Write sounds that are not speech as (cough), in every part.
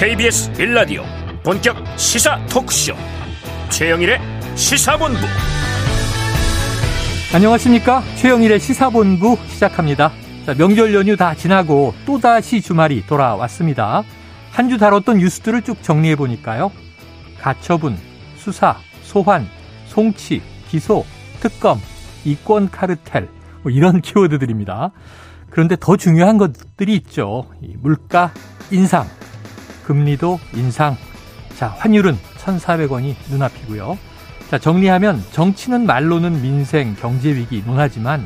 KBS 빌라디오 본격 시사 토크쇼. 최영일의 시사본부. 안녕하십니까? 최영일의 시사본부 시작합니다. 자, 명절 연휴 다 지나고 또다시 주말이 돌아왔습니다. 한 주 다뤘던 뉴스들을 쭉 정리해 보니까요. 가처분, 수사, 소환, 송치, 기소, 특검, 이권 카르텔 뭐 이런 (laughs) 키워드들입니다. 그런데 더 중요한 것들이 있죠. 물가 인상, 금리도 인상. 자, 환율은 1,400원이 눈앞이고요. 자, 정리하면 정치는 말로는 민생, 경제 위기 논하지만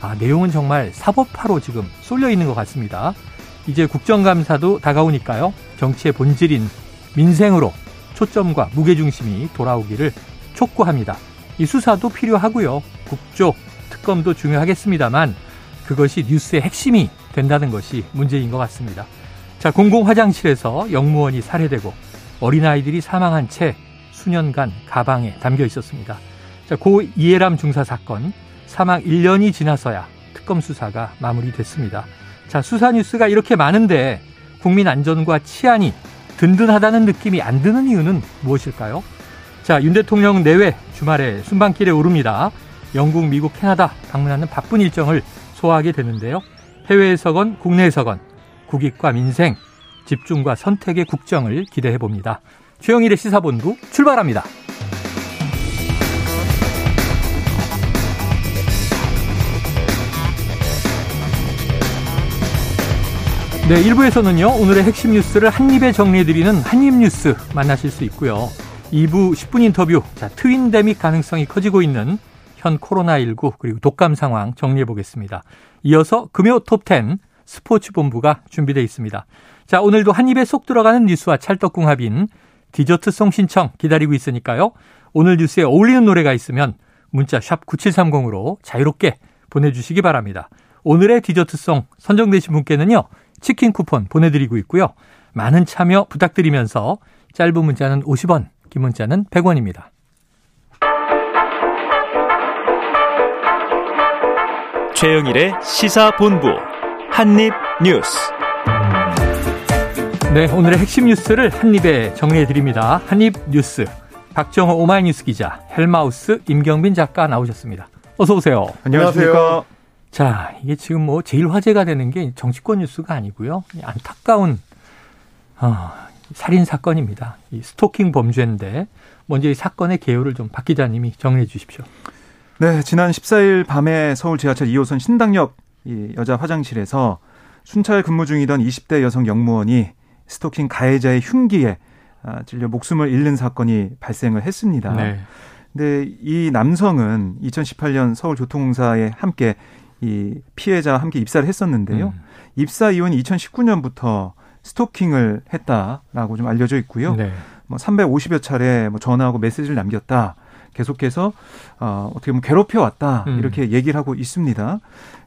아, 내용은 정말 사법화로 지금 쏠려 있는 것 같습니다. 이제 국정감사도 다가오니까요. 정치의 본질인 민생으로 초점과 무게중심이 돌아오기를 촉구합니다. 이 수사도 필요하고요. 국조, 특검도 중요하겠습니다만 그것이 뉴스의 핵심이 된다는 것이 문제인 것 같습니다. 자, 공공 화장실에서 영무원이 살해되고 어린아이들이 사망한 채 수년간 가방에 담겨 있었습니다. 자, 고 이해람 중사 사건 사망 1년이 지나서야 특검 수사가 마무리됐습니다. 자, 수사 뉴스가 이렇게 많은데 국민 안전과 치안이 든든하다는 느낌이 안 드는 이유는 무엇일까요? 자, 윤 대통령 내외 주말에 순방길에 오릅니다. 영국, 미국, 캐나다 방문하는 바쁜 일정을 소화하게 되는데요. 해외에서건 국내에서건 국익과 민생, 집중과 선택의 국정을 기대해 봅니다. 최영일의 시사본부 출발합니다. 네, 1부에서는요, 오늘의 핵심 뉴스를 한입에 정리해드리는 한입뉴스 만나실 수 있고요. 2부 10분 인터뷰, 자, 트윈데믹 가능성이 커지고 있는 현 코로나19 그리고 독감 상황 정리해 보겠습니다. 이어서 금요 톱10 스포츠 본부가 준비되어 있습니다. 자, 오늘도 한 입에 쏙 들어가는 뉴스와 찰떡궁합인 디저트송 신청 기다리고 있으니까요. 오늘 뉴스에 어울리는 노래가 있으면 문자 샵 9730으로 자유롭게 보내주시기 바랍니다. 오늘의 디저트송 선정되신 분께는요. 치킨 쿠폰 보내드리고 있고요. 많은 참여 부탁드리면서 짧은 문자는 50원, 긴 문자는 100원입니다. 최영일의 시사본부 한입뉴스 네, 오늘의 핵심 뉴스를 한입에 정리해드립니다. 한입뉴스 박정호 오마이뉴스 기자, 헬마우스 임경빈 작가 나오셨습니다. 어서 오세요. 안녕하세요. 자, 이게 지금 뭐 제일 화제가 되는 게 정치권 뉴스가 아니고요. 안타까운 어, 살인 사건입니다. 이 스토킹 범죄인데 먼저 이 사건의 개요를 좀 박 기자님이 정리해 주십시오. 네, 지난 14일 밤에 서울 지하철 2호선 신당역 이 여자 화장실에서 순찰 근무 중이던 20대 여성 영무원이 스토킹 가해자의 흉기에 아, 찔려 목숨을 잃는 사건이 발생을 했습니다. 네. 근데 이 남성은 2018년 서울교통공사에 함께 이 피해자와 함께 입사를 했었는데요. 음. 입사 이후는 2019년부터 스토킹을 했다라고 좀 알려져 있고요. 네. 뭐 350여 차례 뭐 전화하고 메시지를 남겼다. 계속해서 어, 어떻게 보면 괴롭혀 왔다 음. 이렇게 얘기를 하고 있습니다.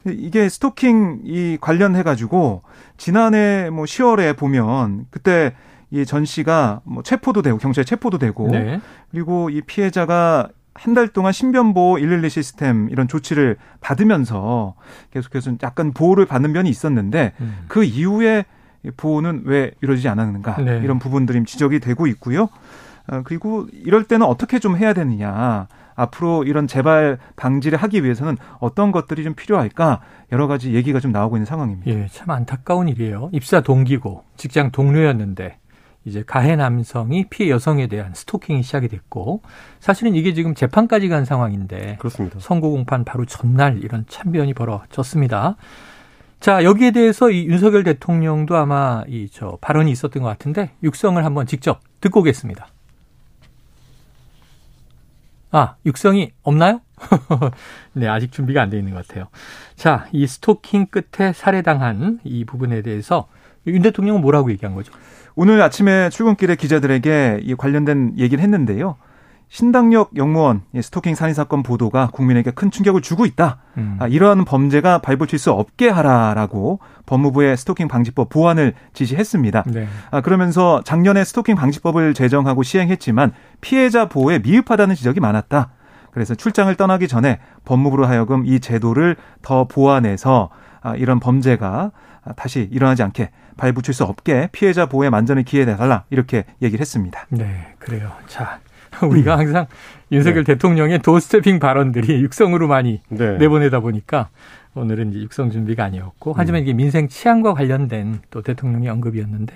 이게 스토킹 이 관련해 가지고 지난해 뭐 10월에 보면 그때 이전 씨가 뭐 체포도 되고 경찰에 체포도 되고 네. 그리고 이 피해자가 한 달 동안 신변보호 112 시스템 이런 조치를 받으면서 계속해서 약간 보호를 받는 면이 있었는데 음. 그 이후에 보호는 왜 이루어지지 않았는가 네. 이런 부분들이 지적이 되고 있고요. 어, 그리고 이럴 때는 어떻게 좀 해야 되느냐. 앞으로 이런 재발 방지를 하기 위해서는 어떤 것들이 좀 필요할까 여러 가지 얘기가 좀 나오고 있는 상황입니다. 예, 참 안타까운 일이에요. 입사 동기고 직장 동료였는데 이제 가해 남성이 피해 여성에 대한 스토킹이 시작이 됐고 사실은 이게 지금 재판까지 간 상황인데 그렇습니다. 선고 공판 바로 전날 이런 참변이 벌어졌습니다. 자, 여기에 대해서 이 윤석열 대통령도 아마 이 저 발언이 있었던 것 같은데 육성을 한번 직접 듣고 오겠습니다. 아, 육성이 없나요? (laughs) 네, 아직 준비가 안 돼 있는 것 같아요. 자, 이 스토킹 끝에 살해당한 이 부분에 대해서 윤 대통령은 뭐라고 얘기한 거죠? 오늘 아침에 출근길에 기자들에게 이 관련된 얘기를 했는데요. 신당역 영무원 스토킹 살인 사건 보도가 국민에게 큰 충격을 주고 있다. 음. 아, 이러한 범죄가 발붙일 수 없게 하라라고 법무부의 스토킹 방지법 보완을 지시했습니다. 네. 아, 그러면서 작년에 스토킹 방지법을 제정하고 시행했지만 피해자 보호에 미흡하다는 지적이 많았다. 그래서 출장을 떠나기 전에 법무부로 하여금 이 제도를 더 보완해서 아, 이런 범죄가 다시 일어나지 않게 발붙일 수 없게 피해자 보호에 만전을 기해 내달라 이렇게 얘기를 했습니다. 네, 그래요. 자, (laughs) 우리가 음. 항상 윤석열 네. 대통령의 도스태핑 발언들이 육성으로 많이 네. 내보내다 보니까 오늘은 이제 육성 준비가 아니었고 하지만 음. 이게 민생 치안과 관련된 또 대통령의 언급이었는데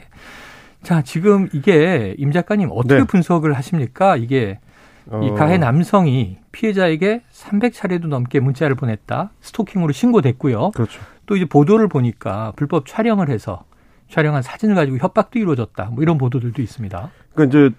자 지금 이게 임 작가님 어떻게 네. 분석을 하십니까? 이게 이 어. 가해 남성이 피해자에게 300차례도 넘게 문자를 보냈다 스토킹으로 신고됐고요. 그렇죠. 또 이제 보도를 보니까 불법 촬영을 해서 촬영한 사진을 가지고 협박도 이루어졌다. 뭐 이런 보도들도 있습니다. 그러니까 이제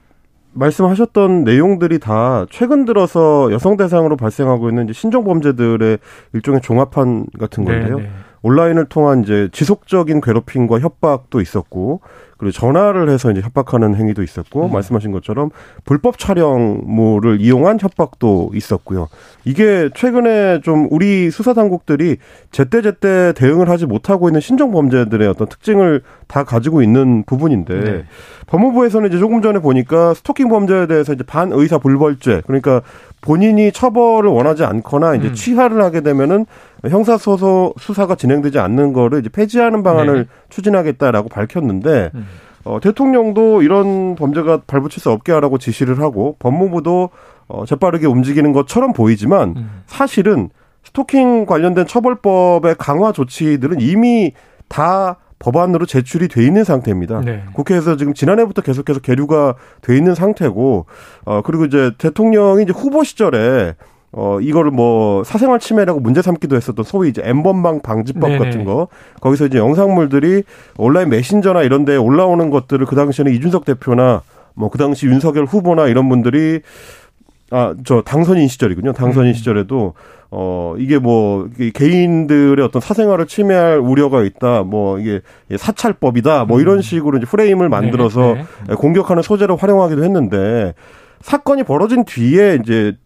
말씀하셨던 내용들이 다 최근 들어서 여성 대상으로 발생하고 있는 신종 범죄들의 일종의 종합판 같은 건데요. 네네. 온라인을 통한 이제 지속적인 괴롭힘과 협박도 있었고 그리고 전화를 해서 이제 협박하는 행위도 있었고 음. 말씀하신 것처럼 불법 촬영물을 이용한 협박도 있었고요. 이게 최근에 좀 우리 수사 당국들이 제때제때 대응을 하지 못하고 있는 신종 범죄들의 어떤 특징을 다 가지고 있는 부분인데 네. 법무부에서는 이제 조금 전에 보니까 스토킹 범죄에 대해서 이제 반의사 불벌죄 그러니까 본인이 처벌을 원하지 않거나 이제 음. 취하를 하게 되면은 형사소송 수사가 진행되지 않는 거를 이제 폐지하는 방안을 네. 추진하겠다라고 밝혔는데 음. 어, 대통령도 이런 범죄가 발붙일 수 없게 하라고 지시를 하고 법무부도 어, 재빠르게 움직이는 것처럼 보이지만 음. 사실은 스토킹 관련된 처벌법의 강화 조치들은 이미 다 법안으로 제출이 돼 있는 상태입니다. 네. 국회에서 지금 지난해부터 계속해서 계류가 돼 있는 상태고 어 그리고 이제 대통령이 이제 후보 시절에 어, 이거를 뭐 사생활 침해라고 문제 삼기도 했었던 소위 이제 엠번방 방지법 네네. 같은 거. 거기서 이제 영상물들이 온라인 메신저나 이런 데 올라오는 것들을 그 당시에는 이준석 대표나 뭐 그 당시 윤석열 후보나 이런 분들이 아, 저 당선인 시절이군요. 당선인 음. 시절에도 어 이게 뭐 개인들의 어떤 사생활을 침해할 우려가 있다. 뭐 이게 사찰법이다. 뭐 이런 음. 식으로 이제 프레임을 만들어서 네, 네. 공격하는 소재로 활용하기도 했는데 사건이 벌어진 뒤에 이제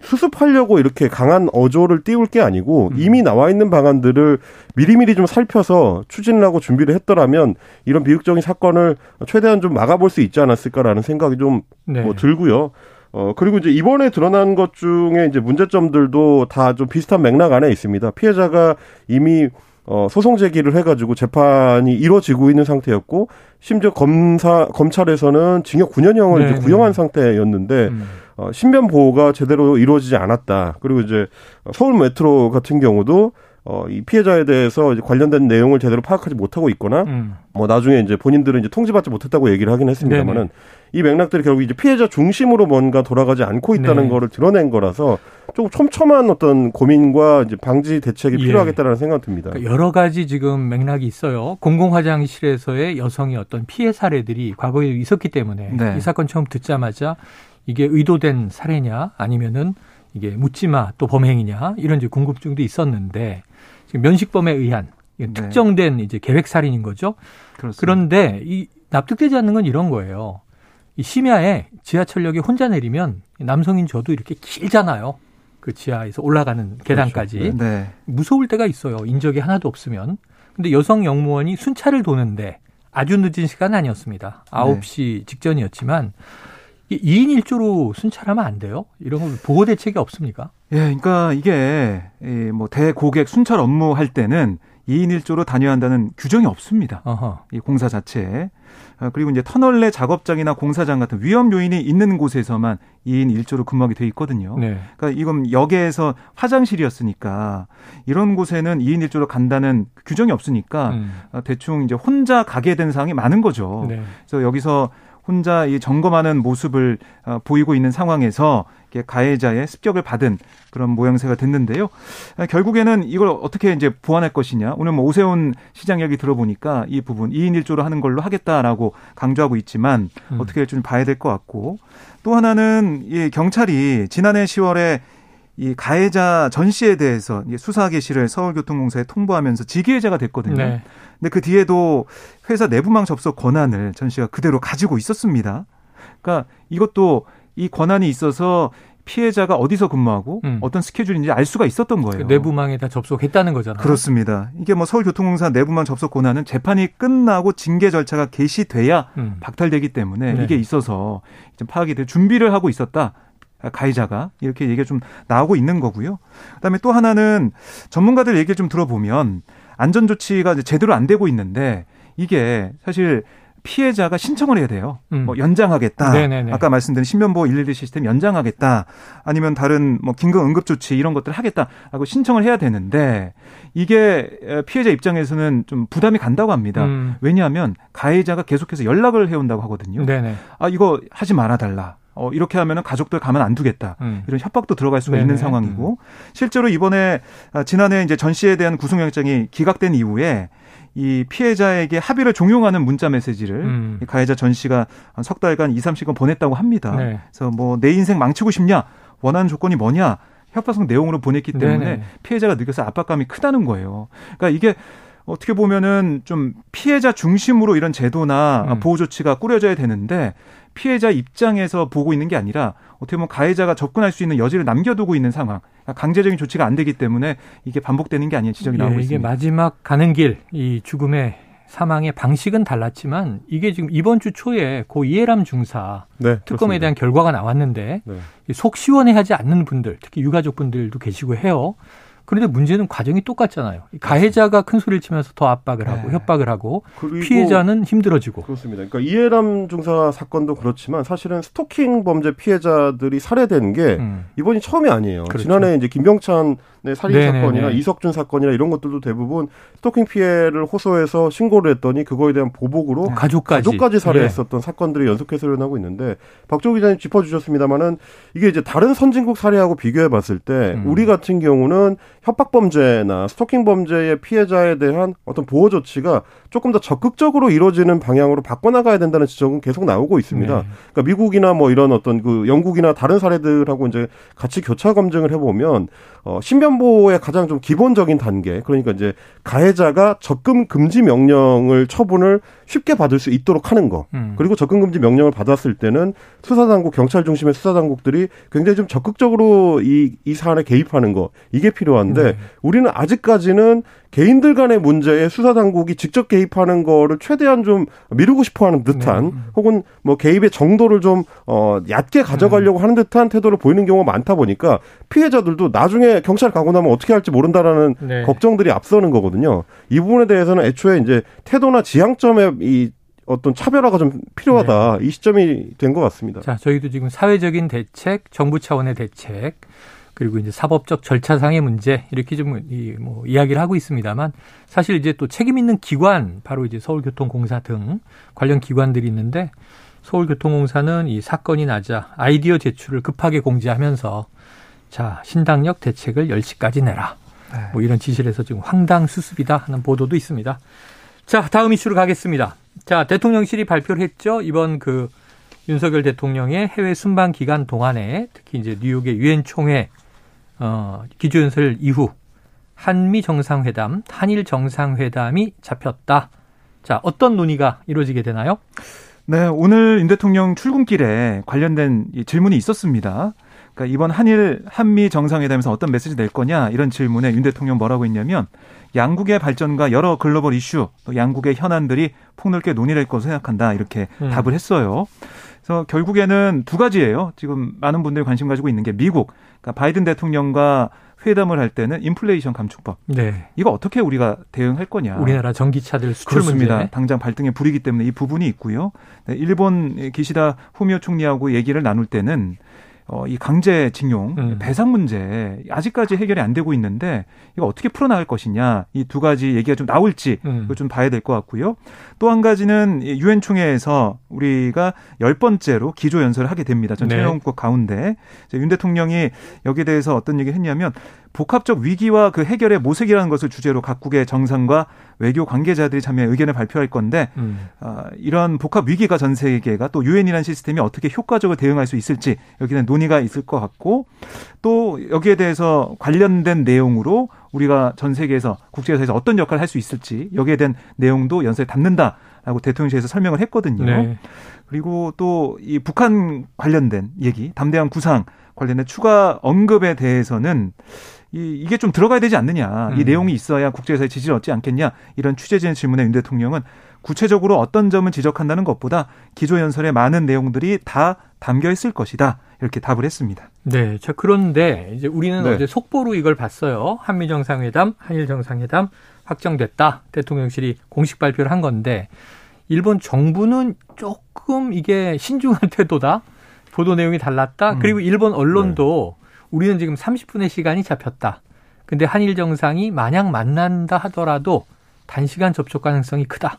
수습하려고 이렇게 강한 어조를 띄울 게 아니고 음. 이미 나와 있는 방안들을 미리미리 좀 살펴서 추진을 하고 준비를 했더라면 이런 비극적인 사건을 최대한 좀 막아볼 수 있지 않았을까라는 생각이 좀뭐 네. 들고요. 어, 그리고 이제 이번에 드러난 것 중에 이제 문제점들도 다 좀 비슷한 맥락 안에 있습니다. 피해자가 이미 어, 소송 제기를 해가지고 재판이 이루어지고 있는 상태였고, 심지어 검사, 검찰에서는 징역 9년형을 네, 이제 구형한 네. 상태였는데, 음. 어, 신변 보호가 제대로 이루어지지 않았다. 그리고 이제 서울 메트로 같은 경우도 어, 이 피해자에 대해서 이제 관련된 내용을 제대로 파악하지 못하고 있거나, 음. 뭐 나중에 이제 본인들은 이제 통지받지 못했다고 얘기를 하긴 했습니다만은, 이 맥락들이 결국 이제 피해자 중심으로 뭔가 돌아가지 않고 있다는 네. 거를 드러낸 거라서 조금 촘촘한 어떤 고민과 이제 방지 대책이 예. 필요하겠다라는 생각 듭니다. 그러니까 여러 가지 지금 맥락이 있어요. 공공 화장실에서의 여성의 어떤 피해 사례들이 과거에 있었기 때문에 네. 이 사건 처음 듣자마자 이게 의도된 살해냐 아니면은 이게 묻지마 또 범행이냐 이런 이제 궁금증도 있었는데 지금 면식범에 의한 네. 특정된 이제 계획 살인인 거죠. 그렇습니다. 그런데 이 납득되지 않는 건 이런 거예요. 이 심야에 지하철역에 혼자 내리면 남성인 저도 이렇게 길잖아요. 그 지하에서 올라가는 계단까지 그렇죠. 네. 무서울 때가 있어요. 인적이 하나도 없으면. 근데 여성 영무원이 순찰을 도는데 아주 늦은 시간 아니었습니다. 9시 네. 직전이었지만 2인 1조로 순찰하면 안 돼요? 이런 거 보호 대책이 없습니까? 예, 그러니까 이게 뭐 대고객 순찰 업무 할 때는 2인 1조로 다녀야 한다는 규정이 없습니다. 어허. 이 공사 자체에. 아, 그리고 이제 터널 내 작업장이나 공사장 같은 위험 요인이 있는 곳에서만 2인 1조로 근무하게 돼 있거든요. 네. 그러니까 이건 역에서 화장실이었으니까 이런 곳에는 2인 1조로 간다는 규정이 없으니까 음. 아, 대충 이제 혼자 가게 된 상황이 많은 거죠. 네. 그래서 여기서 혼자 이 점검하는 모습을 어, 보이고 있는 상황에서 가해자의 습격을 받은 그런 모양새가 됐는데요. 아, 결국에는 이걸 어떻게 이제 보완할 것이냐. 오늘 뭐 오세훈 시장 이야기 들어보니까 이 부분 2인 1조로 하는 걸로 하겠다라고 강조하고 있지만 음. 어떻게 좀 봐야 될 것 같고 또 하나는 이 경찰이 지난해 10월에 이 가해자 전 씨에 대해서 수사 개시를 서울교통공사에 통보하면서 지기해제가 됐거든요. 네. 근데 그 뒤에도 회사 내부망 접속 권한을 전 씨가 그대로 가지고 있었습니다. 그러니까 이것도 이 권한이 있어서 피해자가 어디서 근무하고 음. 어떤 스케줄인지 알 수가 있었던 거예요. 그 내부망에 다 접속했다는 거잖아요. 그렇습니다. 이게 뭐 서울교통공사 내부망 접속 권한은 재판이 끝나고 징계 절차가 개시돼야 음. 박탈되기 때문에 네. 이게 있어서 좀 파악이 될 준비를 하고 있었다. 가해자가 이렇게 얘기가 좀 나오고 있는 거고요. 그다음에 또 하나는 전문가들 얘기를 좀 들어보면 안전 조치가 제대로 안 되고 있는데 이게 사실 피해자가 신청을 해야 돼요. 음. 뭐 연장하겠다. 네네네. 아까 말씀드린 신변보호 112 시스템 연장하겠다. 아니면 다른 뭐 긴급 응급 조치 이런 것들을 하겠다라고 신청을 해야 되는데 이게 피해자 입장에서는 좀 부담이 간다고 합니다. 음. 왜냐하면 가해자가 계속해서 연락을 해온다고 하거든요. 네네. 아 이거 하지 말아 달라. 어, 이렇게 하면은 가족들 가면 안 두겠다. 음. 이런 협박도 들어갈 수가 네네. 있는 상황이고, 음. 실제로 이번에, 아, 지난해 이제 전 씨에 대한 구속영장이 기각된 이후에 이 피해자에게 합의를 종용하는 문자 메시지를 음. 가해자 전 씨가 석 달간 2, 3시간 보냈다고 합니다. 네. 그래서 뭐 내 인생 망치고 싶냐? 원하는 조건이 뭐냐? 협박성 내용으로 보냈기 때문에 네네. 피해자가 느껴서 압박감이 크다는 거예요. 그러니까 이게 어떻게 보면은 좀 피해자 중심으로 이런 제도나 음. 보호 조치가 꾸려져야 되는데 피해자 입장에서 보고 있는 게 아니라 어떻게 보면 가해자가 접근할 수 있는 여지를 남겨두고 있는 상황. 그러니까 강제적인 조치가 안 되기 때문에 이게 반복되는 게 아니냐 지적이 나오고 예, 이게 있습니다. 이게 마지막 가는 길, 이 죽음의 사망의 방식은 달랐지만 이게 지금 이번 주 초에 고 이해람 중사 네, 특검에 그렇습니다. 대한 결과가 나왔는데 네. 속 시원해하지 않는 분들, 특히 유가족 분들도 계시고 해요. 그런데 문제는 과정이 똑같잖아요. 가해자가 큰 소리를 치면서 더 압박을 하고 네. 협박을 하고 피해자는 힘들어지고. 그렇습니다. 그러니까 이해람 중사 사건도 그렇지만 사실은 스토킹 범죄 피해자들이 살해된 게 음. 이번이 처음이 아니에요. 그렇죠. 지난해 이제 김병찬 살인 네네네. 사건이나 이석준 사건이나 이런 것들도 대부분 스토킹 피해를 호소해서 신고를 했더니 그거에 대한 보복으로 가족까지, 가족까지 살해했었던 네. 사건들이 연속해서 일어나고 있는데 박조 기자님 짚어주셨습니다마는 이게 이제 다른 선진국 사례하고 비교해봤을 때 음. 우리 같은 경우는 협박 범죄나 스토킹 범죄의 피해자에 대한 어떤 보호 조치가 조금 더 적극적으로 이루어지는 방향으로 바꿔나가야 된다는 지적은 계속 나오고 있습니다. 네. 그러니까 미국이나 뭐 이런 어떤 그 영국이나 다른 사례들하고 이제 같이 교차 검증을 해보면 어, 신변 보호의 가장 좀 기본적인 단계, 그러니까 이제 가해자가 접근 금지 명령을 처분을 쉽게 받을 수 있도록 하는 거. 음. 그리고 접근 금지 명령을 받았을 때는 수사당국, 경찰 중심의 수사당국들이 굉장히 좀 적극적으로 이, 이 사안에 개입하는 거. 이게 필요한데 네. 우리는 아직까지는 개인들 간의 문제에 수사 당국이 직접 개입하는 거를 최대한 좀 미루고 싶어 하는 듯한 네. 혹은 뭐 개입의 정도를 좀 어, 얕게 가져가려고 네. 하는 듯한 태도를 보이는 경우가 많다 보니까 피해자들도 나중에 경찰 가고 나면 어떻게 할지 모른다라는 네. 걱정들이 앞서는 거거든요. 이 부분에 대해서는 애초에 이제 태도나 지향점에 이 어떤 차별화가 좀 필요하다. 네. 이 시점이 된 것 같습니다. 자, 저희도 지금 사회적인 대책, 정부 차원의 대책, 그리고 이제 사법적 절차상의 문제 이렇게 좀 이 뭐 이야기를 하고 있습니다만 사실 이제 또 책임 있는 기관 바로 이제 서울교통공사 등 관련 기관들이 있는데 서울교통공사는 이 사건이 나자 아이디어 제출을 급하게 공지하면서 자 신당역 대책을 10시까지 내라 네. 뭐 이런 지시를 해서 지금 황당 수습이다 하는 보도도 있습니다. 자 다음 이슈로 가겠습니다. 자 대통령실이 발표를 했죠 이번 그 윤석열 대통령의 해외 순방 기간 동안에 특히 이제 뉴욕의 유엔 총회 어, 기조연설 이후 한미 정상회담, 한일 정상회담이 잡혔다. 자, 어떤 논의가 이루어지게 되나요? 네, 오늘 윤 대통령 출근길에 관련된 질문이 있었습니다. 그러니까 이번 한일 한미 정상회담에서 어떤 메시지 낼 거냐 이런 질문에 윤 대통령 뭐라고 했냐면 양국의 발전과 여러 글로벌 이슈 또 양국의 현안들이 폭넓게 논의될 것으로 생각한다 이렇게 음. 답을 했어요. 그래서 결국에는 두 가지예요. 지금 많은 분들이 관심 가지고 있는 게 미국, 그러니까 바이든 대통령과 회담을 할 때는 인플레이션 감축법. 네. 이거 어떻게 우리가 대응할 거냐. 우리나라 전기차들 수출 그렇습니다. 문제. 당장 발등에 불이기 때문에 이 부분이 있고요. 네, 일본 기시다 후미오 총리하고 얘기를 나눌 때는 어, 이 강제징용 음. 배상 문제 아직까지 해결이 안 되고 있는데 이거 어떻게 풀어나갈 것이냐 이 두 가지 얘기가 좀 나올지 음. 이거 좀 봐야 될 것 같고요. 또 한 가지는 유엔 총회에서 우리가 열 번째로 기조 연설을 하게 됩니다. 전 네. 가운데 윤 대통령이 여기에 대해서 어떤 얘기를 했냐면 복합적 위기와 그 해결의 모색이라는 것을 주제로 각국의 정상과 외교 관계자들이 참여해 의견을 발표할 건데 음. 어, 이런 복합 위기가 전 세계가 또 유엔이라는 시스템이 어떻게 효과적으로 대응할 수 있을지 여기는 논의가 있을 것 같고 또 여기에 대해서 관련된 내용으로 우리가 전 세계에서 국제사에서 어떤 역할을 할 수 있을지 여기에 대한 내용도 연설에 담는다라고 대통령실에서 설명을 했거든요. 네. 그리고 또 이 북한 관련된 얘기, 담대한 구상 관련된 추가 언급에 대해서는 이, 이게 좀 들어가야 되지 않느냐. 음. 이 내용이 있어야 국제사회 지지를 얻지 않겠냐. 이런 취재진 질문에 윤 대통령은 구체적으로 어떤 점을 지적한다는 것보다 기조연설의 많은 내용들이 다 담겨 있을 것이다. 이렇게 답을 했습니다. 네. 자, 그런데 이제 우리는 네. 어제 속보로 이걸 봤어요. 한미 정상회담, 한일 정상회담 확정됐다. 대통령실이 공식 발표를 한 건데 일본 정부는 조금 이게 신중한 (laughs) 태도다. 보도 내용이 달랐다. 음. 그리고 일본 언론도 네. 우리는 지금 30분의 시간이 잡혔다. 근데 한일 정상이 만약 만난다 하더라도 단시간 접촉 가능성이 크다.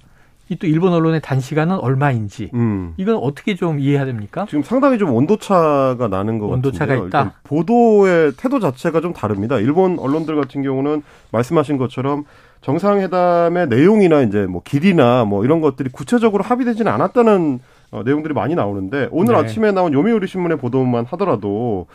이 또 일본 언론의 단시간은 얼마인지 음. 이건 어떻게 좀 이해해야 됩니까? 지금 상당히 좀 온도차가 나는 것 온도차가 같은데요. 있다. 보도의 태도 자체가 좀 다릅니다. 일본 언론들 같은 경우는 말씀하신 것처럼 정상회담의 내용이나 이제 뭐 길이나 뭐 이런 것들이 구체적으로 합의되지는 않았다는 어, 내용들이 많이 나오는데 오늘 네. 아침에 나온 요미우리 신문의 보도만 하더라도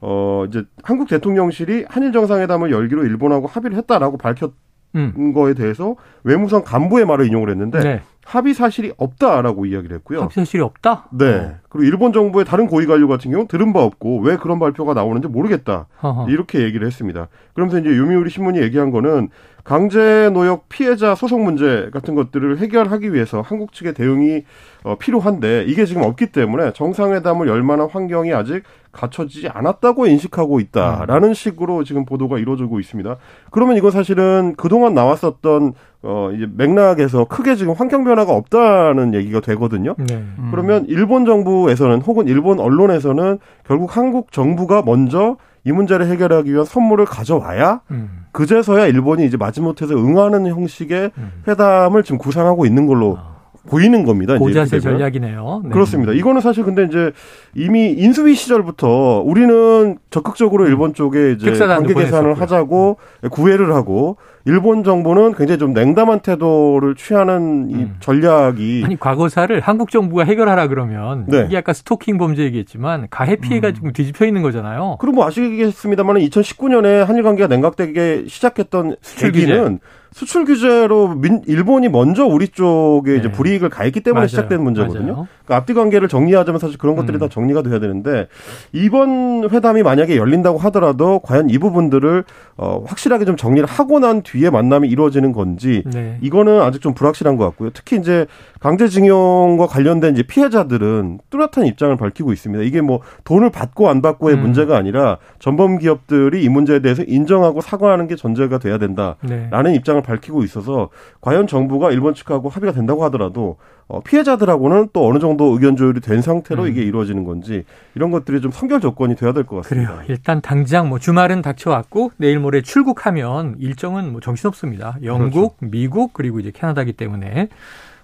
어 이제 한국 대통령실이 한일 정상회담을 열기로 일본하고 합의를 했다라고 밝혔 음. 거에 대해서 외무성 간부의 말을 인용을 했는데 네. 합의 사실이 없다라고 이야기를 했고요. 합의 사실이 없다? 네. 어. 그리고 일본 정부의 다른 고위 관료 같은 경우는 들은 바 없고 왜 그런 발표가 나오는지 모르겠다. 어허. 이렇게 얘기를 했습니다. 그러면서 이제 요미우리 신문이 얘기한 거는 강제 노역 피해자 소송 문제 같은 것들을 해결하기 위해서 한국 측의 대응이 어, 필요한데 이게 지금 없기 때문에 정상회담을 열 만한 환경이 아직 갖춰지지 않았다고 인식하고 있다라는 식으로 지금 보도가 이루어지고 있습니다. 그러면 이건 사실은 그동안 나왔었던 어 이제 맥락에서 크게 지금 환경 변화가 없다는 얘기가 되거든요. 네. 음. 그러면 일본 정부에서는 혹은 일본 언론에서는 결국 한국 정부가 먼저 이 문제를 해결하기 위한 선물을 가져와야 음. 그제서야 일본이 이제 마지못해서 응하는 형식의 음. 회담을 지금 구상하고 있는 걸로 아. 보이는 겁니다. 고자세 전략이네요. 네. 그렇습니다. 이거는 사실 근데 이제 이미 인수위 시절부터 우리는 적극적으로 음. 일본 쪽에 이제 관계 개선을 하자고 구애를 하고 일본 정부는 굉장히 좀 냉담한 태도를 취하는 이 음. 전략이 아니 과거사를 한국 정부가 해결하라 그러면 네. 이게 아까 스토킹 범죄 얘기했지만 가해 피해가 음. 지금 뒤집혀 있는 거잖아요. 그럼 뭐 아시겠습니다만 2019년에 한일 관계가 냉각되게 시작했던 계기는 수출 규제로 민, 일본이 먼저 우리 쪽에 네. 이제 불이익을 가했기 때문에 맞아요. 시작된 문제거든요. 그러니까 앞뒤 관계를 정리하자면 사실 그런 것들이 음. 다 정리가 돼야 되는데 이번 회담이 만약에 열린다고 하더라도 과연 이 부분들을 어, 확실하게 좀 정리를 하고 난 뒤에 만남이 이루어지는 건지 네. 이거는 아직 좀 불확실한 것 같고요. 특히 이제 강제징용과 관련된 이제 피해자들은 뚜렷한 입장을 밝히고 있습니다. 이게 뭐 돈을 받고 안 받고의 음. 문제가 아니라 전범 기업들이 이 문제에 대해서 인정하고 사과하는 게 전제가 돼야 된다라는 네. 입장을 밝히고 있어서 과연 정부가 일본 측하고 합의가 된다고 하더라도 어, 피해자들하고는 또 어느 정도 의견 조율이 된 상태로 음. 이게 이루어지는 건지 이런 것들이 좀 선결 조건이 돼야 될 것 같습니다. 그래요. 일단 당장 뭐 주말은 닥쳐왔고 내일 모레 출국하면 일정은 뭐 정신없습니다. 영국, 그렇죠. 미국 그리고 이제 캐나다기 때문에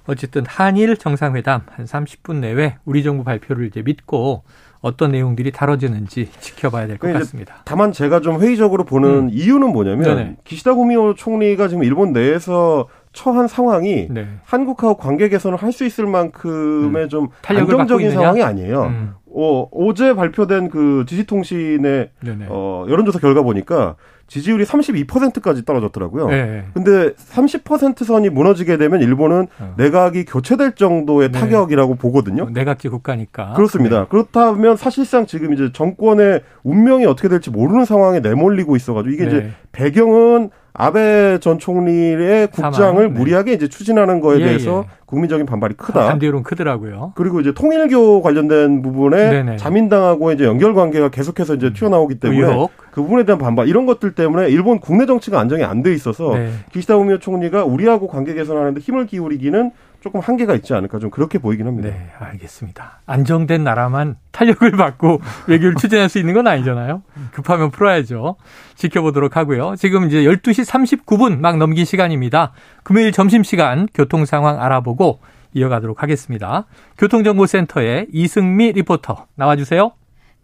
어쨌든 한일 정상회담 한 30분 내외 우리 정부 발표를 이제 믿고 어떤 내용들이 다뤄지는지 지켜봐야 될 것 같습니다. 다만 제가 좀 회의적으로 보는 음. 이유는 뭐냐면 네네. 기시다 구미오 총리가 지금 일본 내에서 처한 상황이 네. 한국하고 관계 개선을 할 수 있을 만큼의 음. 좀 안정적인 상황이 아니에요. 음. 어, 어제 발표된 그 지지통신의 어, 여론조사 결과 보니까 지지율이 32%까지 떨어졌더라고요. 네. 근데 30% 선이 무너지게 되면 일본은 어. 내각이 교체될 정도의 네. 타격이라고 보거든요. 어, 내각제 국가니까. 그렇습니다. 네. 그렇다면 사실상 지금 이제 정권의 운명이 어떻게 될지 모르는 상황에 내몰리고 있어가지고 이게 이제 네. 배경은 아베 전 총리의 국장을 네. 무리하게 이제 추진하는 거에 예, 대해서 예. 국민적인 반발이 크다. 반대론 크더라고요. 그리고 이제 통일교 관련된 부분에 네네. 자민당하고 이제 연결 관계가 계속해서 이제 튀어나오기 때문에 의혹. 그 부분에 대한 반발 이런 것들 때문에 일본 국내 정치가 안정이 안 돼 있어서 네. 기시다 우미오 총리가 우리하고 관계 개선하는데 힘을 기울이기는 조금 한계가 있지 않을까 좀 그렇게 보이긴 합니다. 네, 알겠습니다. 안정된 나라만 탄력을 받고 (laughs) 외교를 추진할 수 있는 건 아니잖아요. 급하면 풀어야죠. 지켜보도록 하고요. 지금 이제 12시 39분 막 넘긴 시간입니다. 금요일 점심시간 교통 상황 알아보고 이어가도록 하겠습니다. 교통정보센터의 이승미 리포터 나와주세요.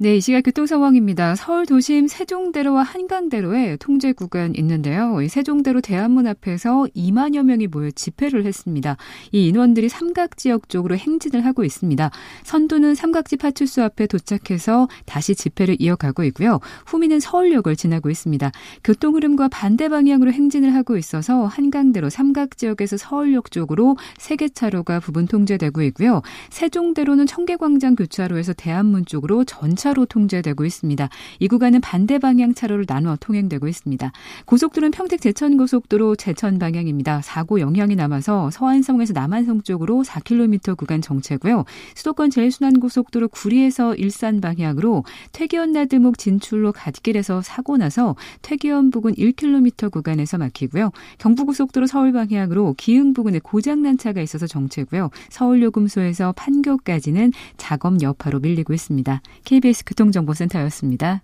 네, 이 시각 교통 상황입니다. 서울 도심 세종대로와 한강대로에 통제 구간 있는데요. 이 세종대로 대한문 앞에서 2만여 명이 모여 집회를 했습니다. 이 인원들이 삼각 지역 쪽으로 행진을 하고 있습니다. 선두는 삼각지 파출소 앞에 도착해서 다시 집회를 이어가고 있고요. 후미는 서울역을 지나고 있습니다. 교통 흐름과 반대 방향으로 행진을 하고 있어서 한강대로 삼각 지역에서 서울역 쪽으로 세 개 차로가 부분 통제되고 있고요. 세종대로는 청계광장 교차로에서 대한문 쪽으로 전차 2 차로 통제되고 있습니다. 이 구간은 반대 방향 차로를 나눠 통행되고 있습니다. 고속도로는 평택 제천 고속도로 제천 방향입니다. 사고 영향이 남아서 서안성에서 남한성 쪽으로 4km 구간 정체고요. 수도권 제일순환고속도로 구리에서 일산 방향으로 퇴계원 나들목 진출로 갓길에서 사고 나서 퇴계원 부근 1km 구간에서 막히고요. 경부고속도로 서울 방향으로 기흥 부근에 고장난 차가 있어서 정체고요. 서울요금소에서 판교까지는 작업 여파로 밀리고 있습니다. KBS 교통정보센터였습니다.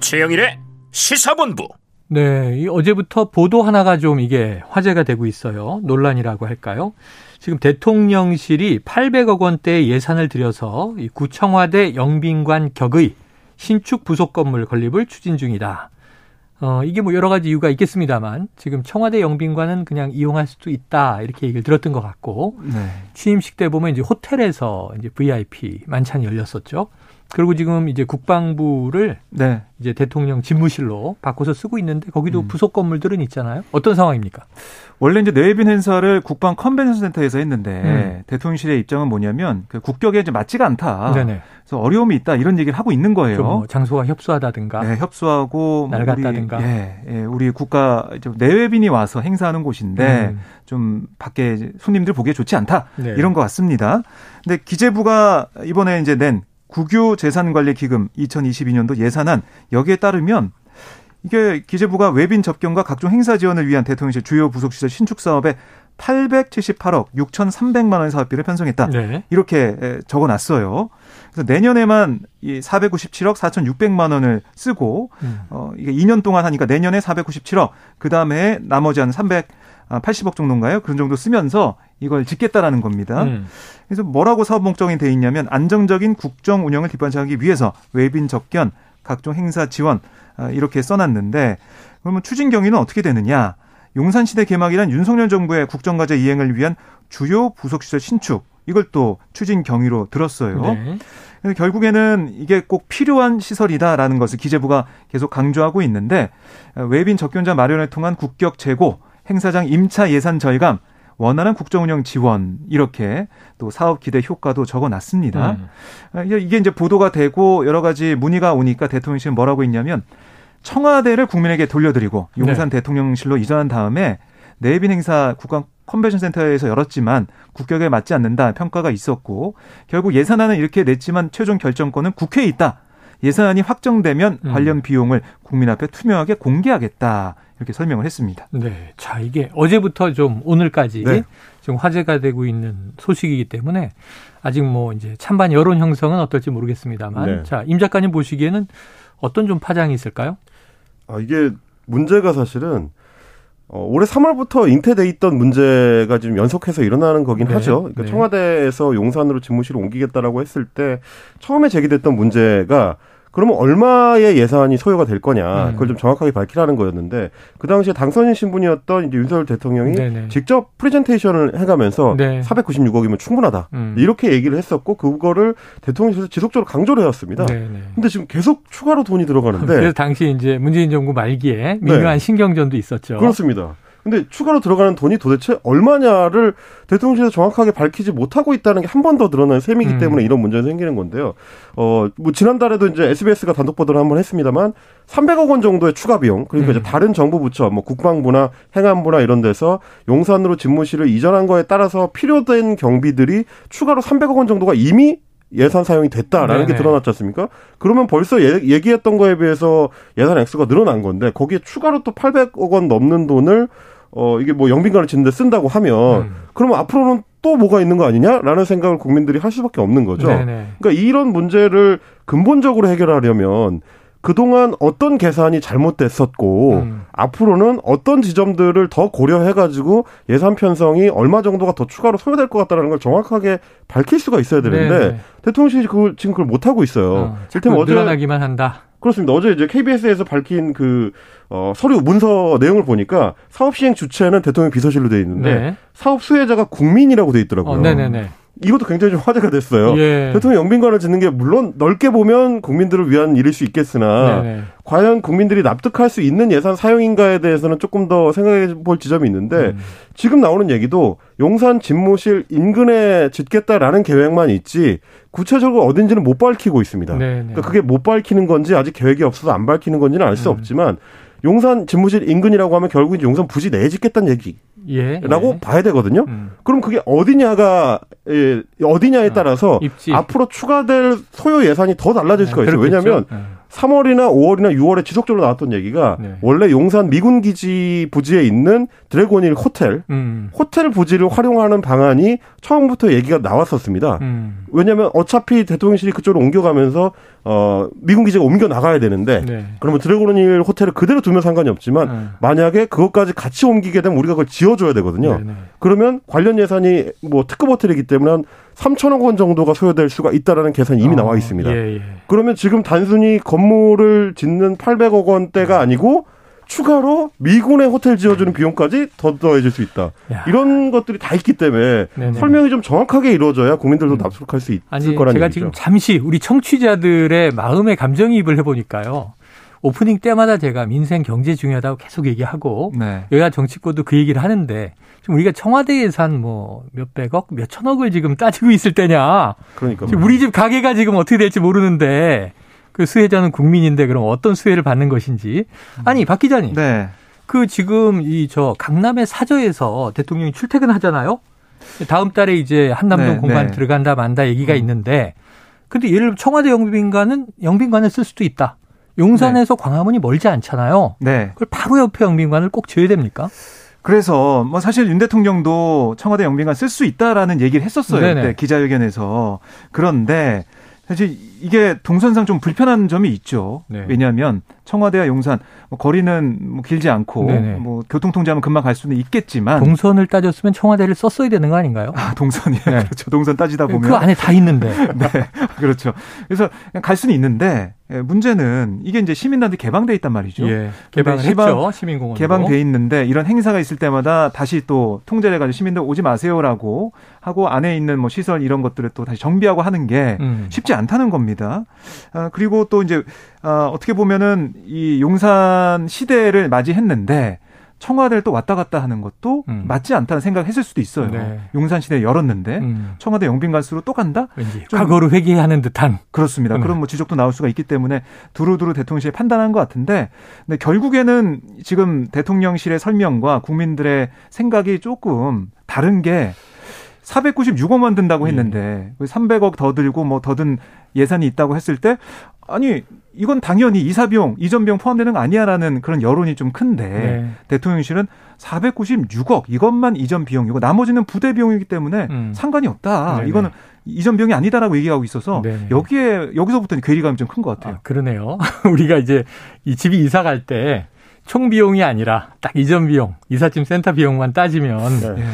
최영일의 시사본부. 네, 어제부터 보도 하나가 좀 이게 화제가 되고 있어요. 논란이라고 할까요? 지금 대통령실이 800억 원대 예산을 들여서 이 구청화대 영빈관 격의 신축 부속 건물 건립을 추진 중이다. 어, 이게 뭐 여러 가지 이유가 있겠습니다만 지금 청와대 영빈관은 그냥 이용할 수도 있다 이렇게 얘기를 들었던 것 같고 네. 취임식 때 보면 이제 호텔에서 이제 VIP 만찬이 열렸었죠. 그리고 지금 이제 국방부를 네. 이제 대통령 집무실로 바꿔서 쓰고 있는데 거기도 음. 부속 건물들은 있잖아요. 어떤 상황입니까? 원래 이제 내빈 행사를 국방 컨벤션 센터에서 했는데 음. 대통령실의 입장은 뭐냐면 그 국격에 이제 맞지가 않다. 네네. 그래서 어려움이 있다 이런 얘기를 하고 있는 거예요. 뭐 장소가 협소하다든가, 네, 협소하고 뭐 낡았다든가, 우리, 예, 예, 우리 국가 내외빈이 와서 행사하는 곳인데 음. 좀 밖에 손님들 보기에 좋지 않다 네. 이런 것 같습니다. 근데 기재부가 이번에 이제 낸 국유 재산관리기금 2022년도 예산안 여기에 따르면 이게 기재부가 외빈 접견과 각종 행사 지원을 위한 대통령실 주요 부속시설 신축 사업에 878억 6,300만 원 사업비를 편성했다. 네. 이렇게 적어놨어요. 그래서 내년에만 이 497억 4,600만 원을 쓰고 음. 어 이게 2년 동안 하니까 내년에 497억 그 다음에 나머지 한 380억 정도인가요? 그런 정도 쓰면서 이걸 짓겠다라는 겁니다. 음. 그래서 뭐라고 사업 목적이 돼 있냐면 안정적인 국정 운영을 뒷받침하기 위해서 외빈 접견, 각종 행사 지원 아, 이렇게 써놨는데 그러면 추진 경위는 어떻게 되느냐? 용산시대 개막이란 윤석열 정부의 국정과제 이행을 위한 주요 부속시설 신축 이걸 또 추진 경위로 들었어요. 네. 결국에는 이게 꼭 필요한 시설이다라는 것을 기재부가 계속 강조하고 있는데 외빈 접견자 마련을 통한 국격 제고, 행사장 임차 예산 절감, 원활한 국정운영 지원 이렇게 또 사업 기대 효과도 적어놨습니다. 음. 이게 이제 보도가 되고 여러 가지 문의가 오니까 대통령실은 뭐라고 했냐면 청와대를 국민에게 돌려드리고 용산 네. 대통령실로 이전한 다음에 내빈 행사 국방 컨벤션 센터에서 열었지만 국격에 맞지 않는다 평가가 있었고 결국 예산안은 이렇게 냈지만 최종 결정권은 국회에 있다. 예산안이 확정되면 음. 관련 비용을 국민 앞에 투명하게 공개하겠다. 이렇게 설명을 했습니다. 네. 자, 이게 어제부터 좀 오늘까지 네. 지금 화제가 되고 있는 소식이기 때문에 아직 뭐 이제 찬반 여론 형성은 어떨지 모르겠습니다만 네. 자, 임 작가님 보시기에는 어떤 좀 파장이 있을까요? 아, 이게 문제가 사실은 어, 올해 3월부터 잉태돼 있던 문제가 지금 연속해서 일어나는 거긴 네. 하죠. 그러니까 네. 청와대에서 용산으로 집무실을 옮기겠다라고 했을 때 처음에 제기됐던 문제가 그러면 얼마의 예산이 소요가 될 거냐 음. 그걸 좀 정확하게 밝히라는 거였는데 그 당시에 당선인 신분이었던 이제 윤석열 대통령이 네네. 직접 프레젠테이션을 해가면서 네. 496억이면 충분하다 음. 이렇게 얘기를 했었고 그거를 대통령실에서 지속적으로 강조를 해왔습니다. 네네. 근데 지금 계속 추가로 돈이 들어가는데 그래서 당시 이제 문재인 정부 말기에 민요한 네. 신경전도 있었죠. 그렇습니다. 근데 추가로 들어가는 돈이 도대체 얼마냐를 대통령실에서 정확하게 밝히지 못하고 있다는 게 한 번 더 드러난 셈이기 음. 때문에 이런 문제가 생기는 건데요. 어, 뭐 지난달에도 이제 SBS가 단독 보도를 한 번 했습니다만 300억 원 정도의 추가 비용 그러니까 음. 이제 다른 정부 부처 뭐 국방부나 행안부나 이런 데서 용산으로 집무실을 이전한 거에 따라서 필요된 경비들이 추가로 300억 원 정도가 이미 예산 사용이 됐다라는 네네. 게 드러났지 않습니까? 그러면 벌써 예, 얘기했던 거에 비해서 예산 액수가 늘어난 건데 거기에 추가로 또 800억 원 넘는 돈을 어 이게 뭐 영빈관을 짓는데 쓴다고 하면 음. 그러면 앞으로는 또 뭐가 있는 거 아니냐라는 생각을 국민들이 할 수밖에 없는 거죠. 네네. 그러니까 이런 문제를 근본적으로 해결하려면 그동안 어떤 계산이 잘못됐었고 음. 앞으로는 어떤 지점들을 더 고려해 가지고 예산 편성이 얼마 정도가 더 추가로 소요될 것 같다라는 걸 정확하게 밝힐 수가 있어야 되는데 네네. 대통령실이 그걸 지금 그걸 못 하고 있어요. 어, 일테면 어제 늘어나기만 한다. 그렇습니다. 어제 이제 KBS에서 밝힌 그 어, 서류 문서 내용을 보니까 사업 시행 주체는 대통령 비서실로 돼 있는데 네. 사업 수혜자가 국민이라고 돼 있더라고요. 어, 네네네. 이것도 굉장히 좀 화제가 됐어요. 예. 대통령 영빈관을 짓는 게 물론 넓게 보면 국민들을 위한 일일 수 있겠으나 네네. 과연 국민들이 납득할 수 있는 예산 사용인가에 대해서는 조금 더 생각해 볼 지점이 있는데 음. 지금 나오는 얘기도 용산 집무실 인근에 짓겠다라는 계획만 있지 구체적으로 어딘지는 못 밝히고 있습니다. 그러니까 그게 못 밝히는 건지 아직 계획이 없어서 안 밝히는 건지는 알수 음. 없지만 용산 집무실 인근이라고 하면 결국 이제 용산 부지 내에 짓겠다는 얘기. 예, 라고 예. 봐야 되거든요. 음. 그럼 그게 어디냐가 예, 어디냐에 아, 따라서 어, 앞으로 추가될 소요 예산이 더 달라질 네, 수가 있어요. 왜냐하면 네. 3월이나 5월이나 6월에 지속적으로 나왔던 얘기가 네. 원래 용산 미군 기지 부지에 있는 드래곤힐 호텔, 음. 호텔 부지를 활용하는 방안이 처음부터 얘기가 나왔었습니다. 음. 왜냐하면 어차피 대통령실이 그쪽으로 옮겨가면서 어 미군 기지가 옮겨 나가야 되는데 네. 그러면 드래곤힐 호텔을 그대로 두면 상관이 없지만 네. 만약에 그것까지 같이 옮기게 되면 우리가 그걸 지어줘야 되거든요. 네, 네. 그러면 관련 예산이 뭐 특급 호텔이기 때문에 한 3천억 원 정도가 소요될 수가 있다라는 계산이 이미 어, 나와 있습니다. 예, 예. 그러면 지금 단순히 건물을 짓는 800억 원대가 아니고 추가로 미군의 호텔 지어주는 비용까지 더 더해질 수 있다. 야. 이런 것들이 다 있기 때문에 네네. 설명이 좀 정확하게 이루어져야 국민들도 음. 납득할 수 있을 아니, 거라는 제가 얘기죠. 지금 잠시 우리 청취자들의 마음의 감정이입을 해볼까요 오프닝 때마다 제가 민생 경제 중요하다고 계속 얘기하고 네. 여야 정치권도 그 얘기를 하는데 지금 우리가 청와대 예산 뭐 몇백억, 몇천억을 지금 따지고 있을 때냐. 그러니까. 지금 우리 집 가게가 지금 어떻게 될지 모르는데 그 수혜자는 국민인데 그럼 어떤 수혜를 받는 것인지. 아니, 박 기자님. 네. 그 지금 이 저 강남의 사저에서 대통령이 출퇴근하잖아요. 다음 달에 이제 한남동 네, 공간 네. 들어간다 만다 얘기가 음. 있는데 근데 예를 들면 청와대 영빈관은 영빈관을 쓸 수도 있다. 용산에서 네. 광화문이 멀지 않잖아요. 네. 그걸 바로 옆에 영빈관을 꼭 지어야 됩니까? 그래서 뭐 사실 윤 대통령도 청와대 영빈관 쓸 수 있다라는 얘기를 했었어요. 기자회견에서. 그런데 사실 이게 동선상 좀 불편한 점이 있죠. 네. 왜냐하면 청와대와 용산 뭐 거리는 뭐 길지 않고 네네. 뭐 교통 통제하면 금방 갈 수는 있겠지만 동선을 따졌으면 청와대를 썼어야 되는 거 아닌가요? 아, 동선이 네. (laughs) 그렇죠. 동선 따지다 보면 그 안에 다 있는데. (laughs) 네. 그렇죠. 그래서 갈 수는 있는데 예, 문제는 이게 이제 시민들한테 개방돼 있단 말이죠. 예, 개방을 했죠. 시민공원 개방돼 있는데 이런 행사가 있을 때마다 다시 또 통제를 해가지고 시민들 오지 마세요라고 하고 안에 있는 뭐 시설 이런 것들을 또 다시 정비하고 하는 게 음. 쉽지 않다는 겁니다. 아, 그리고 또 이제 아, 어떻게 보면은 이 용산 시대를 맞이했는데 청와대를 또 왔다 갔다 하는 것도 음. 맞지 않다는 생각을 했을 수도 있어요. 네. 용산 시대에 열었는데 음. 청와대 영빈 갈수록 또 간다? 왠지 과거를 회귀하는 듯한 그렇습니다. 음. 그런 뭐 지적도 나올 수가 있기 때문에 두루두루 대통령실이 판단한 것 같은데 근데 결국에는 지금 대통령실의 설명과 국민들의 생각이 조금 다른 게 496억만 든다고 예. 했는데 예. 300억 더 들고 뭐 더 든 예산이 있다고 했을 때 아니 이건 당연히 이사 비용, 이전 비용 포함되는 거 아니야라는 그런 여론이 좀 큰데 네. 대통령실은 496억 이것만 이전 비용이고 나머지는 부대 비용이기 때문에 음. 상관이 없다. 네네. 이거는 이전 비용이 아니다라고 얘기하고 있어서 네네. 여기에 여기서부터 괴리감이 좀 큰 것 같아요. 아, 그러네요. (laughs) 우리가 이제 이 집이 이사 갈때 총 비용이 아니라 딱 이전 비용, 이삿짐 센터 비용만 따지면 네.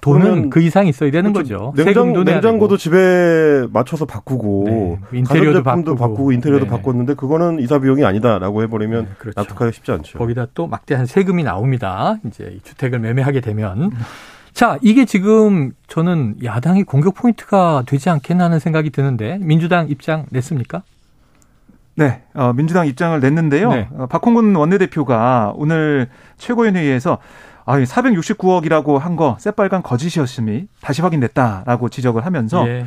돈은 그 이상 있어야 되는 그렇죠. 거죠. 냉장, 냉장고도 집에 맞춰서 바꾸고 네. 뭐 인테리어도 바꾸고, 바꾸고 인테리어도 네. 바꿨는데 그거는 이사 비용이 아니다라고 해버리면 네. 그렇죠. 납득하기 쉽지 않죠. 거기다 또 막대한 세금이 나옵니다. 이제 주택을 매매하게 되면. 자, 이게 지금 저는 야당이 공격 포인트가 되지 않겠나 하는 생각이 드는데 민주당 입장 냈습니까? 네, 어, 민주당 입장을 냈는데요. 네. 어, 박홍근 원내대표가 오늘 최고위원회의에서 아, 469억이라고 한 거 새빨간 거짓이었음이 다시 확인됐다라고 지적을 하면서 예.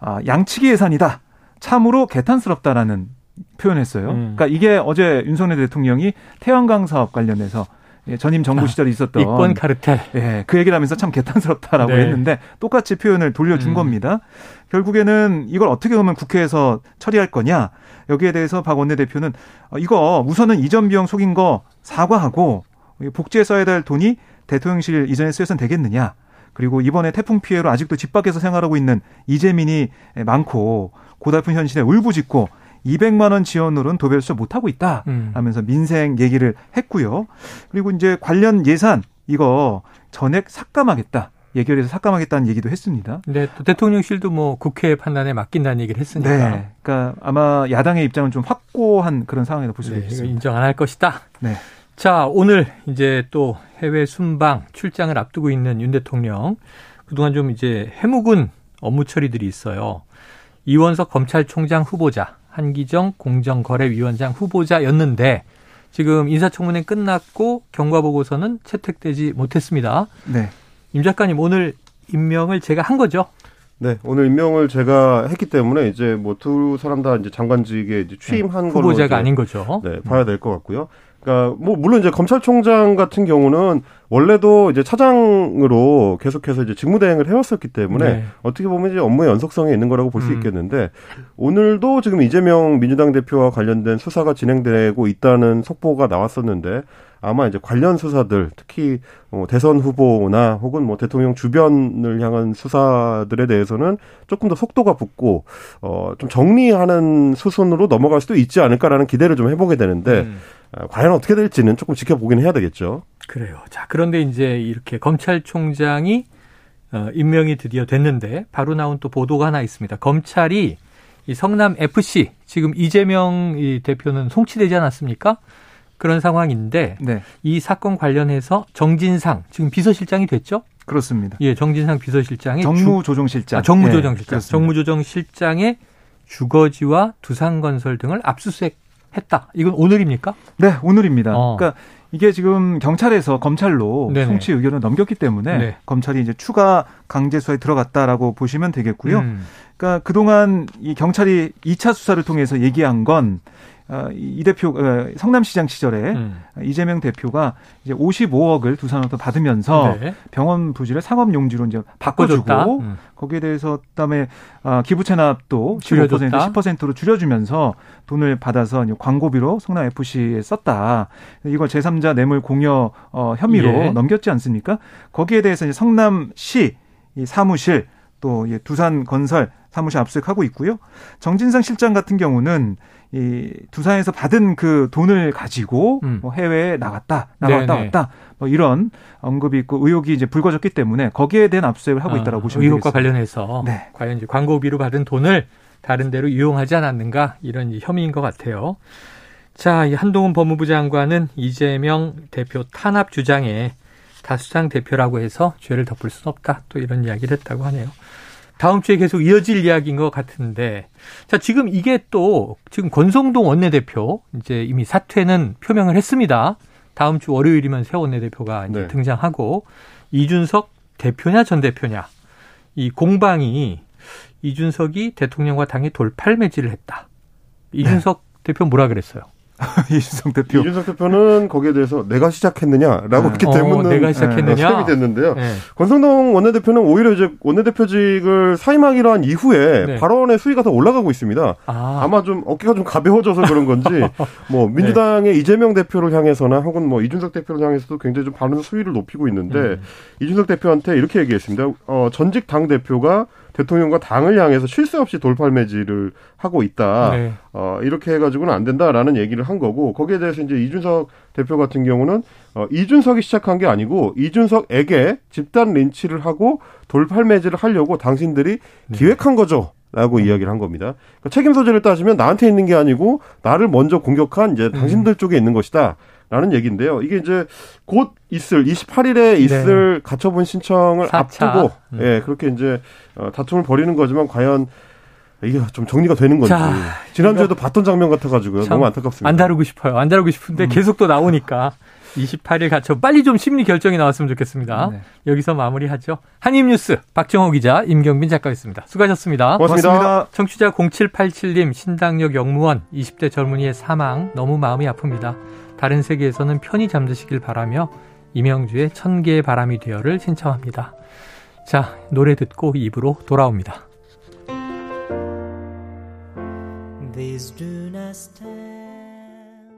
아, 양치기 예산이다. 참으로 개탄스럽다라는 표현했어요. 음. 그러니까 이게 어제 윤석열 대통령이 태양광 사업 관련해서 예, 전임 정부 아, 시절에 있었던 이권 카르텔. 예, 그 얘기를 하면서 참 개탄스럽다라고 네. 했는데 똑같이 표현을 돌려준 음. 겁니다. 결국에는 이걸 어떻게 보면 국회에서 처리할 거냐 여기에 대해서 박 원내대표는 어, 이거 우선은 이전 비용 속인 거 사과하고 복지에 써야 될 돈이 대통령실 이전에 쓰여서는 되겠느냐. 그리고 이번에 태풍 피해로 아직도 집 밖에서 생활하고 있는 이재민이 많고 고달픈 현실에 울부짖고 200만 원 지원으로는 도배를 수저 못하고 있다 음. 하면서 민생 얘기를 했고요. 그리고 이제 관련 예산 이거 전액 삭감하겠다. 예결해서 삭감하겠다는 얘기도 했습니다. 네, 또 대통령실도 뭐 국회 판단에 맡긴다는 얘기를 했으니까. 네, 그러니까 아마 야당의 입장은 좀 확고한 그런 상황이라고 볼수 네, 있습니다. 인정 안 할 것이다. 네. 자, 오늘 이제 또 해외 순방 출장을 앞두고 있는 윤 대통령. 그동안 좀 이제 해묵은 업무 처리들이 있어요. 이원석 검찰총장 후보자, 한기정 공정거래위원장 후보자였는데 지금 인사청문회 끝났고 경과보고서는 채택되지 못했습니다. 네. 임 작가님 오늘 임명을 제가 한 거죠? 네, 오늘 임명을 제가 했기 때문에 이제 뭐 두 사람 다 이제 장관직에 이제 취임한 네, 후보자가 아닌 거죠. 네, 봐야 될 것 같고요. 그러니까 뭐 물론 이제 검찰총장 같은 경우는 원래도 이제 차장으로 계속해서 이제 직무 대행을 해왔었기 때문에 네. 어떻게 보면 이제 업무의 연속성이 있는 거라고 볼수 음. 있겠는데 오늘도 지금 이재명 민주당 대표와 관련된 수사가 진행되고 있다는 속보가 나왔었는데 아마 이제 관련 수사들 특히 뭐 대선 후보나 혹은 뭐 대통령 주변을 향한 수사들에 대해서는 조금 더 속도가 붙고 어좀 정리하는 수순으로 넘어갈 수도 있지 않을까라는 기대를 좀 해보게 되는데 음. 어, 과연 어떻게 될지는 조금 지켜보긴 해야 되겠죠. 그래요. 자 그런데 이제 이렇게 검찰총장이 어, 임명이 드디어 됐는데 바로 나온 또 보도가 하나 있습니다. 검찰이 이 성남 FC 지금 이재명 이 대표는 송치되지 않았습니까? 그런 상황인데 네. 이 사건 관련해서 정진상 지금 비서실장이 됐죠? 그렇습니다. 예, 정진상 비서실장이 정무조정실장. 아, 정무조정실장. 네, 정무조정실장의 주거지와 두산건설 등을 압수수색했다. 이건 오늘입니까? 네, 오늘입니다. 어. 그러니까 이게 지금 경찰에서 검찰로 네네. 송치 의견을 넘겼기 때문에 네. 검찰이 이제 추가 강제 수사에 들어갔다라고 보시면 되겠고요. 음. 그러니까 그동안 이 경찰이 2차 수사를 통해서 얘기한 건 어, 이 대표 어, 성남시장 시절에 음. 이재명 대표가 이제 55억을 두산으로부터 받으면서 네. 병원 부지를 상업용지로 이제 바꿔주고 음. 거기에 대해서 그다음에 어, 기부 체납도 15% 10%로 줄여주면서 돈을 받아서 광고비로 성남 FC에 썼다. 이걸 제3자 뇌물 공여 어, 혐의로 예. 넘겼지 않습니까? 거기에 대해서 이제 성남시 이 사무실 또 두산 건설 사무실 압수수색하고 있고요. 정진상 실장 같은 경우는 이 두산에서 받은 그 돈을 가지고 음. 뭐 해외에 나갔다 나갔다 네네. 왔다 뭐 이런 언급이 있고 의혹이 이제 불거졌기 때문에 거기에 대한 압수수색을 하고 아, 있다고 아, 보시면 의혹과 되겠습니다. 관련해서 네. 과연 이제 광고비로 받은 돈을 다른 데로 이용하지 않았는가 이런 혐의인 것 같아요. 자, 이 한동훈 법무부 장관은 이재명 대표 탄압 주장에 다수장 대표라고 해서 죄를 덮을 수는 없다. 또 이런 이야기를 했다고 하네요. 다음 주에 계속 이어질 이야기인 것 같은데. 자, 지금 이게 또 지금 권성동 원내대표 이제 이미 사퇴는 표명을 했습니다. 다음 주 월요일이면 새 원내대표가 이제 네. 등장하고 이준석 대표냐 전 대표냐 이 공방이 이준석이 대통령과 당의 돌팔 매질을 했다. 이준석 네. 대표 뭐라 그랬어요? (laughs) 이준석 대표. 이준석 대표는 거기에 대해서 내가 시작했느냐라고 했기 때문에 어, 내가 시작했느냐 네, 됐는데요. 네. 권성동 원내대표는 오히려 이제 원내대표직을 사임하기로 한 이후에 네. 발언의 수위가 더 올라가고 있습니다. 아. 마좀 어깨가 좀 가벼워져서 그런 건지 (laughs) 뭐 네. 민주당의 이재명 대표를 향해서나 혹은 뭐 이준석 대표를 향해서도 굉장히 좀 발언 수위를 높이고 있는데 음. 이준석 대표한테 이렇게 얘기했습니다. 어, 전직 당 대표가 대통령과 당을 향해서 쉴 새 없이 돌팔 매질을 하고 있다. 네. 어, 이렇게 해가지고는 안 된다라는 얘기를 한 거고 거기에 대해서 이제 이준석 대표 같은 경우는 어, 이준석이 시작한 게 아니고 이준석에게 집단 린치를 하고 돌팔 매질을 하려고 당신들이 네. 기획한 거죠. 라고 음. 이야기를 한 겁니다. 그러니까 책임 소재를 따지면 나한테 있는 게 아니고 나를 먼저 공격한 이제 당신들 음. 쪽에 있는 것이다. 라는 얘기인데요. 이게 이제 곧 있을 28일에 있을 네. 가처분 신청을 4차. 앞두고 음. 예, 그렇게 이제 어, 다툼을 벌이는 거지만 과연 이게 좀 정리가 되는 건지. 자, 지난주에도 봤던 장면 같아가지고요. 너무 안타깝습니다. 안 다루고 싶어요. 안 다루고 싶은데 음. 계속 또 나오니까 28일 가처 빨리 좀 심리 결정이 나왔으면 좋겠습니다. 네. 여기서 마무리하죠. 한입뉴스 박정호 기자, 임경빈 작가였습니다. 수고하셨습니다. 고맙습니다. 고맙습니다. 청취자 0787님 신당역 영무원 20대 젊은이의 사망 너무 마음이 아픕니다. 다른 세계에서는 편히 잠드시길 바라며 이명주의 천 개의 바람이 되어를 신청합니다. 자, 노래 듣고 입으로 돌아옵니다. These do not stand.